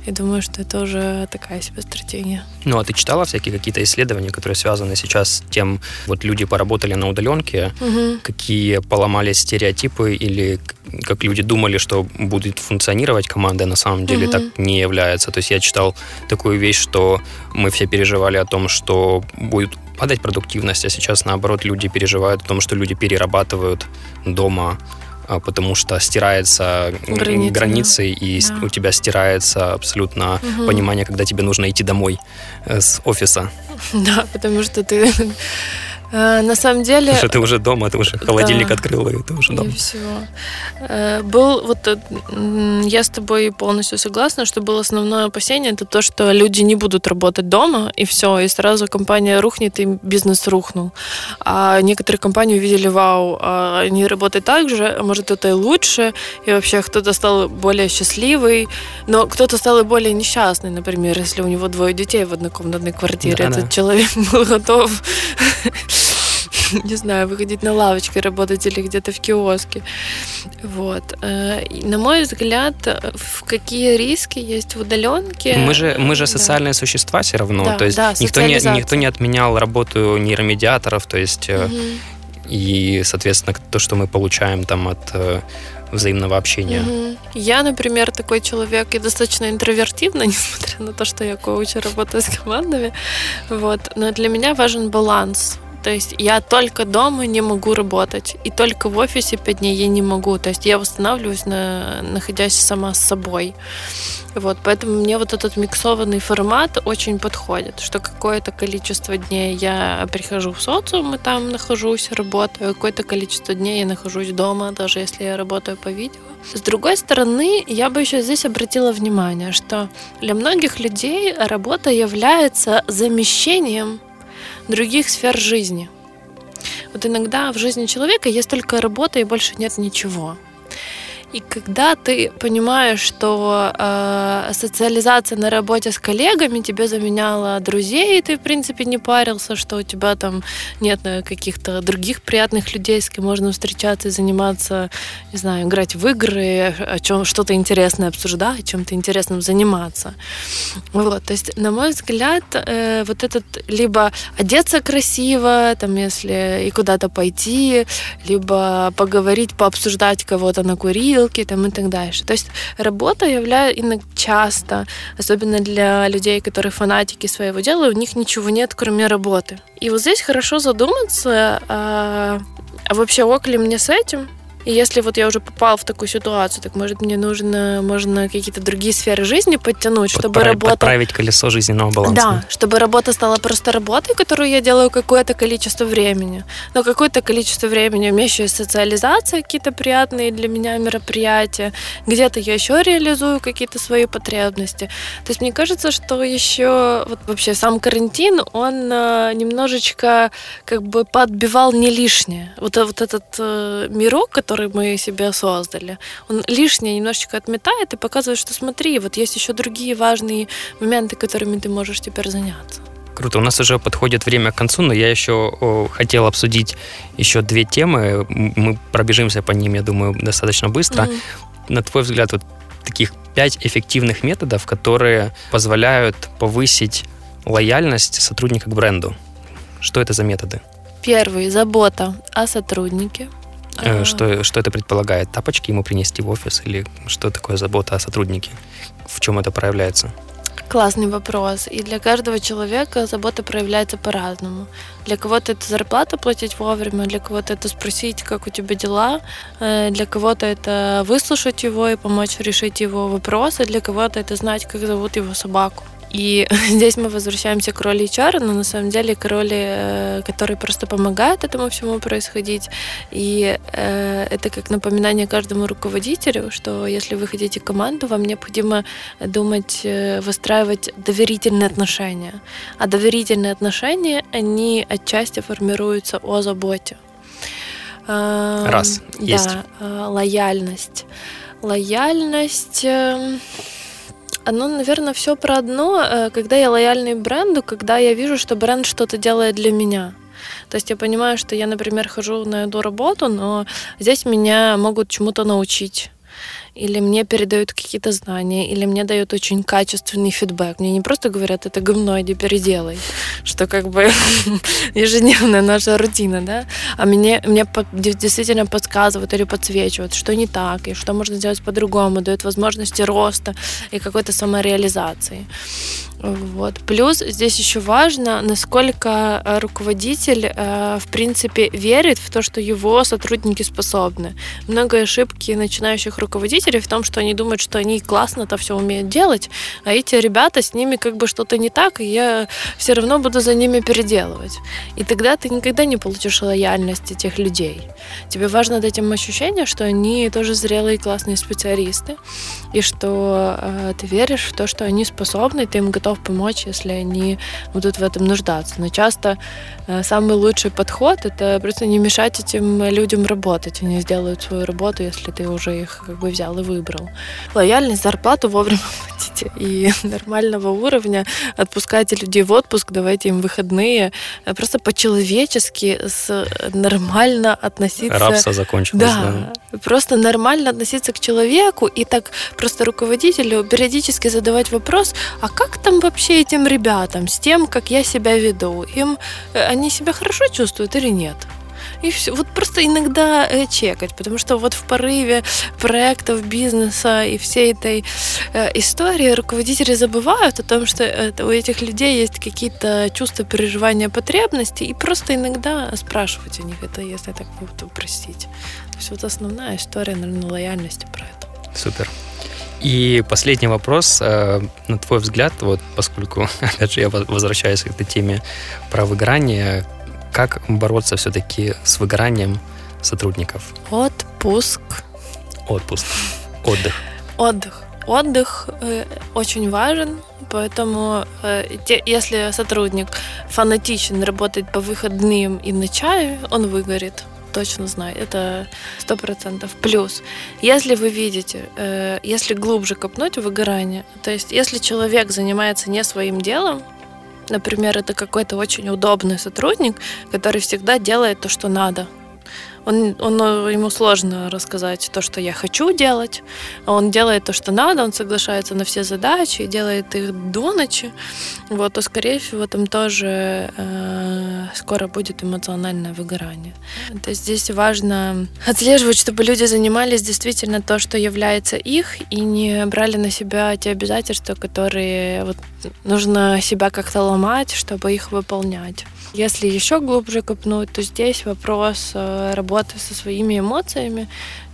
я думаю, что это уже такая себе стратегия. Ну, а ты читала всякие какие-то исследования, которые связаны сейчас с тем, вот люди поработали на удаленке, угу. какие поломали стереотипы или как люди думали, что будет функционировать команда, на самом деле угу. так не является. То есть я читал такую вещь, что мы все переживали о том, что будет падать продуктивность, а сейчас наоборот люди переживают о том, что люди перерабатывают дома а, потому что стирается Границы, границы да. и да. у тебя стирается абсолютно угу. понимание, когда тебе нужно идти домой э, с офиса. *laughs* Да, потому что ты Э, на самом деле... Потому что ты уже дома, ты уже холодильник да, открыла, и ты уже дома. И все. Э, был вот... Э, я с тобой полностью согласна, что было основное опасение, это то, что люди не будут работать дома, и все, и сразу компания рухнет, и бизнес рухнул. А некоторые компании увидели, вау, а они работают так же, а может это и лучше, и вообще кто-то стал более счастливый, но кто-то стал и более несчастный, например, если у него двое детей в однокомнатной квартире, да, этот да. человек *laughs* был готов *laughs* не знаю, выходить на лавочке работать или где-то в киоске. Вот. Э, на мой взгляд, в какие риски есть в удаленке? Мы же, мы же социальные да. существа все равно. Да, то есть да, никто, не, никто не отменял работу нейромедиаторов, то есть угу. и, соответственно, то, что мы получаем там от э, взаимного общения. Угу. Я, например, такой человек и достаточно интровертивна, *laughs* несмотря на то, что я коуч и работаю с командами. Вот. Но для меня важен баланс. То есть я только дома не могу работать, и только в офисе пять дней я не могу. То есть я восстанавливаюсь, на, находясь сама с собой. Вот, поэтому мне вот этот миксованный формат очень подходит, что какое-то количество дней я прихожу в социум и там нахожусь, работаю, какое-то количество дней я нахожусь дома, даже если я работаю по видео. С другой стороны, я бы еще здесь обратила внимание, что для многих людей работа является замещением других сфер жизни. Вот иногда в жизни человека есть только работа и больше нет ничего. И когда ты понимаешь, что э, социализация на работе с коллегами тебе заменяла друзей, и ты, в принципе, не парился, что у тебя там нет э, каких-то других приятных людей, с кем можно встречаться и заниматься, не знаю, играть в игры, о чем что-то интересное обсуждать, чем-то интересным заниматься. Вот, то есть, на мой взгляд, э, вот этот либо одеться красиво, там, если и куда-то пойти, либо поговорить, пообсуждать кого-то на ссылки там, и так дальше. То есть работа является часто, особенно для людей, которые фанатики своего дела, у них ничего нет, кроме работы. И вот здесь хорошо задуматься, а, а вообще ок ли мне с этим? И если вот я уже попал в такую ситуацию, так может мне нужно, можно какие-то другие сферы жизни подтянуть, чтобы работа... Подправить колесо жизненного баланса. Да, чтобы работа стала просто работой, которую я делаю какое-то количество времени. Но какое-то количество времени у меня еще есть социализация, какие-то приятные для меня мероприятия. Где-то я еще реализую какие-то свои потребности. То есть мне кажется, что еще вот вообще сам карантин, он э, немножечко как бы подбивал не лишнее. Вот, вот этот э, мирок, который мы себе создали. Он лишнее немножечко отметает и показывает, что смотри, вот есть еще другие важные моменты, которыми ты можешь теперь заняться. Круто. У нас уже подходит время к концу, но я еще хотел обсудить еще две темы. Мы пробежимся по ним, я думаю, достаточно быстро. Mm-hmm. На твой взгляд, вот таких пять эффективных методов, которые позволяют повысить лояльность сотрудника к бренду. Что это за методы? Первый – забота о сотруднике. Э, что, что это предполагает? Тапочки ему принести в офис или что такое забота о сотруднике? В чем это проявляется? Классный вопрос. И для каждого человека забота проявляется по-разному. Для кого-то это зарплата платить вовремя, для кого-то это спросить, как у тебя дела, э, для кого-то это выслушать его и помочь решить его вопросы, для кого-то это знать, как зовут его собаку. И *laughs* здесь мы возвращаемся к роли HR, но на самом деле к роли, э, который просто помогает этому всему происходить. И э, это как напоминание каждому руководителю, что если вы хотите команду, вам необходимо думать, э, выстраивать доверительные отношения. А доверительные отношения, они отчасти формируются о заботе. Раз, да, есть. лояльность. Лояльность эм, оно, наверное, все про одно. Э, когда я лояльный бренду, когда я вижу, что бренд что-то делает для меня. То есть я понимаю, что я, например, хожу на эту работу, но здесь меня могут чему-то научить или мне передают какие-то знания, или мне дают очень качественный фидбэк. Мне не просто говорят, это говно, иди переделай, что как бы *laughs* ежедневная наша рутина, да, а мне, мне действительно подсказывают или подсвечивают, что не так, и что можно сделать по-другому, дают возможности роста и какой-то самореализации. Вот. Плюс здесь еще важно, насколько э, руководитель, э, в принципе, верит в то, что его сотрудники способны. Много ошибки начинающих руководителей в том, что они думают, что они классно это все умеют делать, а эти ребята, с ними как бы что-то не так, и я все равно буду за ними переделывать. И тогда ты никогда не получишь лояльность этих людей. Тебе важно дать им ощущение, что они тоже зрелые классные специалисты, и что э, ты веришь в то, что они способны, ты им готов помочь, если они будут в этом нуждаться. Но часто э, самый лучший подход это просто не мешать этим людям работать. Они сделают свою работу, если ты уже их как бы взял и выбрал. Лояльность, зарплату вовремя *laughs* платите и *laughs* нормального уровня. Отпускайте людей в отпуск, давайте им выходные. Э, просто по-человечески с нормально относиться. Рабство закончилось. Да, да, просто нормально относиться к человеку и так просто руководителю периодически задавать вопрос, а как там вообще этим ребятам с тем, как я себя веду? Им э, они себя хорошо чувствуют или нет? И все. Вот просто иногда э, чекать, потому что вот в порыве проектов, бизнеса и всей этой э, истории руководители забывают о том, что у этих людей есть какие-то чувства, переживания, потребности, и просто иногда спрашивать у них это, если так буду простить. То есть вот основная история, наверное, лояльности про это. Супер. И последний вопрос, э, на твой взгляд, вот поскольку, *laughs* опять же, я возвращаюсь к этой теме про выгорание, как бороться все-таки с выгоранием сотрудников? Отпуск. Отпуск. Отдых. Отдых. Отдых э, очень важен, поэтому э, если сотрудник фанатичен, работает по выходным и ночами, он выгорит точно знаю, это сто процентов. Плюс, если вы видите, э, если глубже копнуть выгорание, то есть если человек занимается не своим делом, например, это какой-то очень удобный сотрудник, который всегда делает то, что надо, он, он, ему сложно рассказать то, что я хочу делать. Он делает то, что надо, он соглашается на все задачи, делает их до ночи. Вот, то, скорее всего, там тоже э, скоро будет эмоциональное выгорание. То есть здесь важно отслеживать, чтобы люди занимались действительно то, что является их, и не брали на себя те обязательства, которые вот, нужно себя как-то ломать, чтобы их выполнять. Если еще глубже копнуть, то здесь вопрос э, работы со своими эмоциями,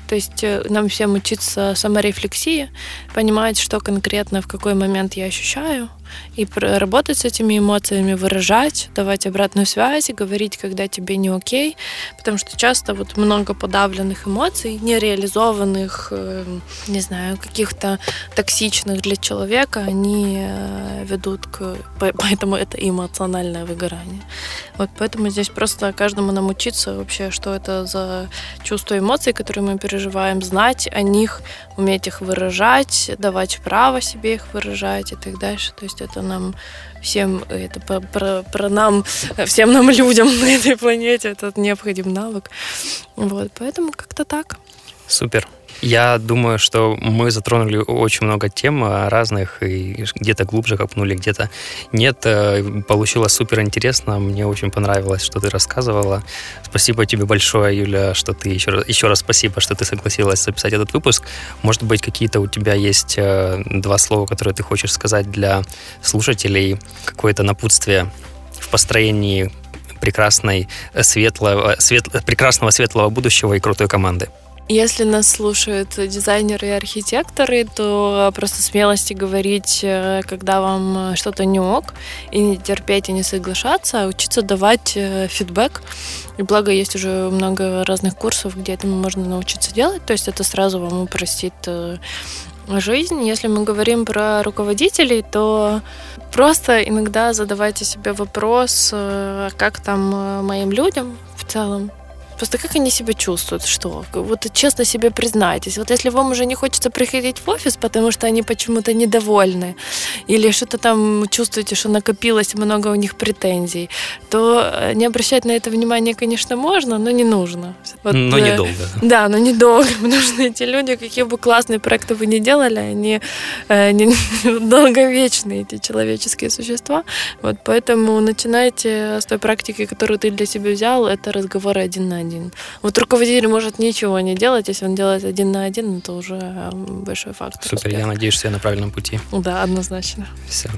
то есть э, нам всем учиться саморефлексии, понимать, что конкретно в какой момент я ощущаю, и работать с этими эмоциями, выражать, давать обратную связь, говорить, когда тебе не окей, потому что часто вот много подавленных эмоций, нереализованных, эм, не знаю, каких-то токсичных для человека, они э, ведут к... *laughs* Поэтому это эмоциональное выгорание. Вот поэтому здесь просто каждому нам учиться вообще, что это за чувства эмоций, которые мы переживаем, знать о них, уметь их выражать, давать право себе их выражать и так дальше. То есть это нам всем, это про, про, про нам, всем нам людям *laughs* на этой планете этот необходим навык. Вот, поэтому как-то так. Супер. Я думаю, что мы затронули очень много тем разных, и где-то глубже копнули, где-то нет. Э, получилось супер интересно, мне очень понравилось, что ты рассказывала. Спасибо тебе большое, Юля, что ты еще раз, еще раз спасибо, что ты согласилась записать этот выпуск. Может быть, какие-то у тебя есть э, два слова, которые ты хочешь сказать для слушателей, какое-то напутствие в построении прекрасной, светлого, свет, прекрасного светлого будущего и крутой команды. Если нас слушают дизайнеры и архитекторы, то просто смелости говорить, э, когда вам что-то не ок, и не терпеть и не соглашаться, а учиться давать э, фидбэк. И благо есть уже много разных курсов, где этому можно научиться делать, то есть это сразу вам упростит э, жизнь. Если мы говорим про руководителей, то просто иногда задавайте себе вопрос, как там моим людям в целом, Просто как они себя чувствуют, что? Вот честно себе признайтесь. Вот если вам уже не хочется приходить в офис, потому что они почему-то недовольны, или что-то там чувствуете, что накопилось много у них претензий, то э, не обращать на это внимание, конечно, можно, но не нужно. Вот, но э, недолго. Да, но недолго, *laughs* потому что эти люди, какие бы классные проекты вы ни делали, они э, не, *laughs* долговечные, эти человеческие существа. Вот поэтому начинайте с той практики, которую ты для себя взял, это разговоры один на один. Вот руководитель может ничего не делать, если он делает один на один, то уже эм, большой фактор. Супер, успеха. я надеюсь, что я на правильном пути. Да, однозначно. Все.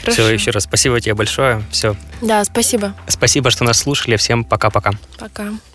Хорошо. Все, еще раз спасибо тебе большое. Все. Да, спасибо. Спасибо, что нас слушали. Всем пока-пока. Пока. -пока. пока.